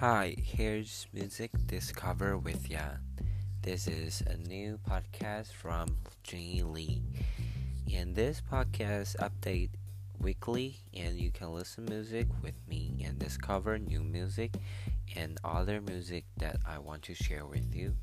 Hi, here's Music Discover with Yan. This is a new podcast from Jenny Lee. And this podcast update weekly and you can listen music with me and discover new music and other music that I want to share with you.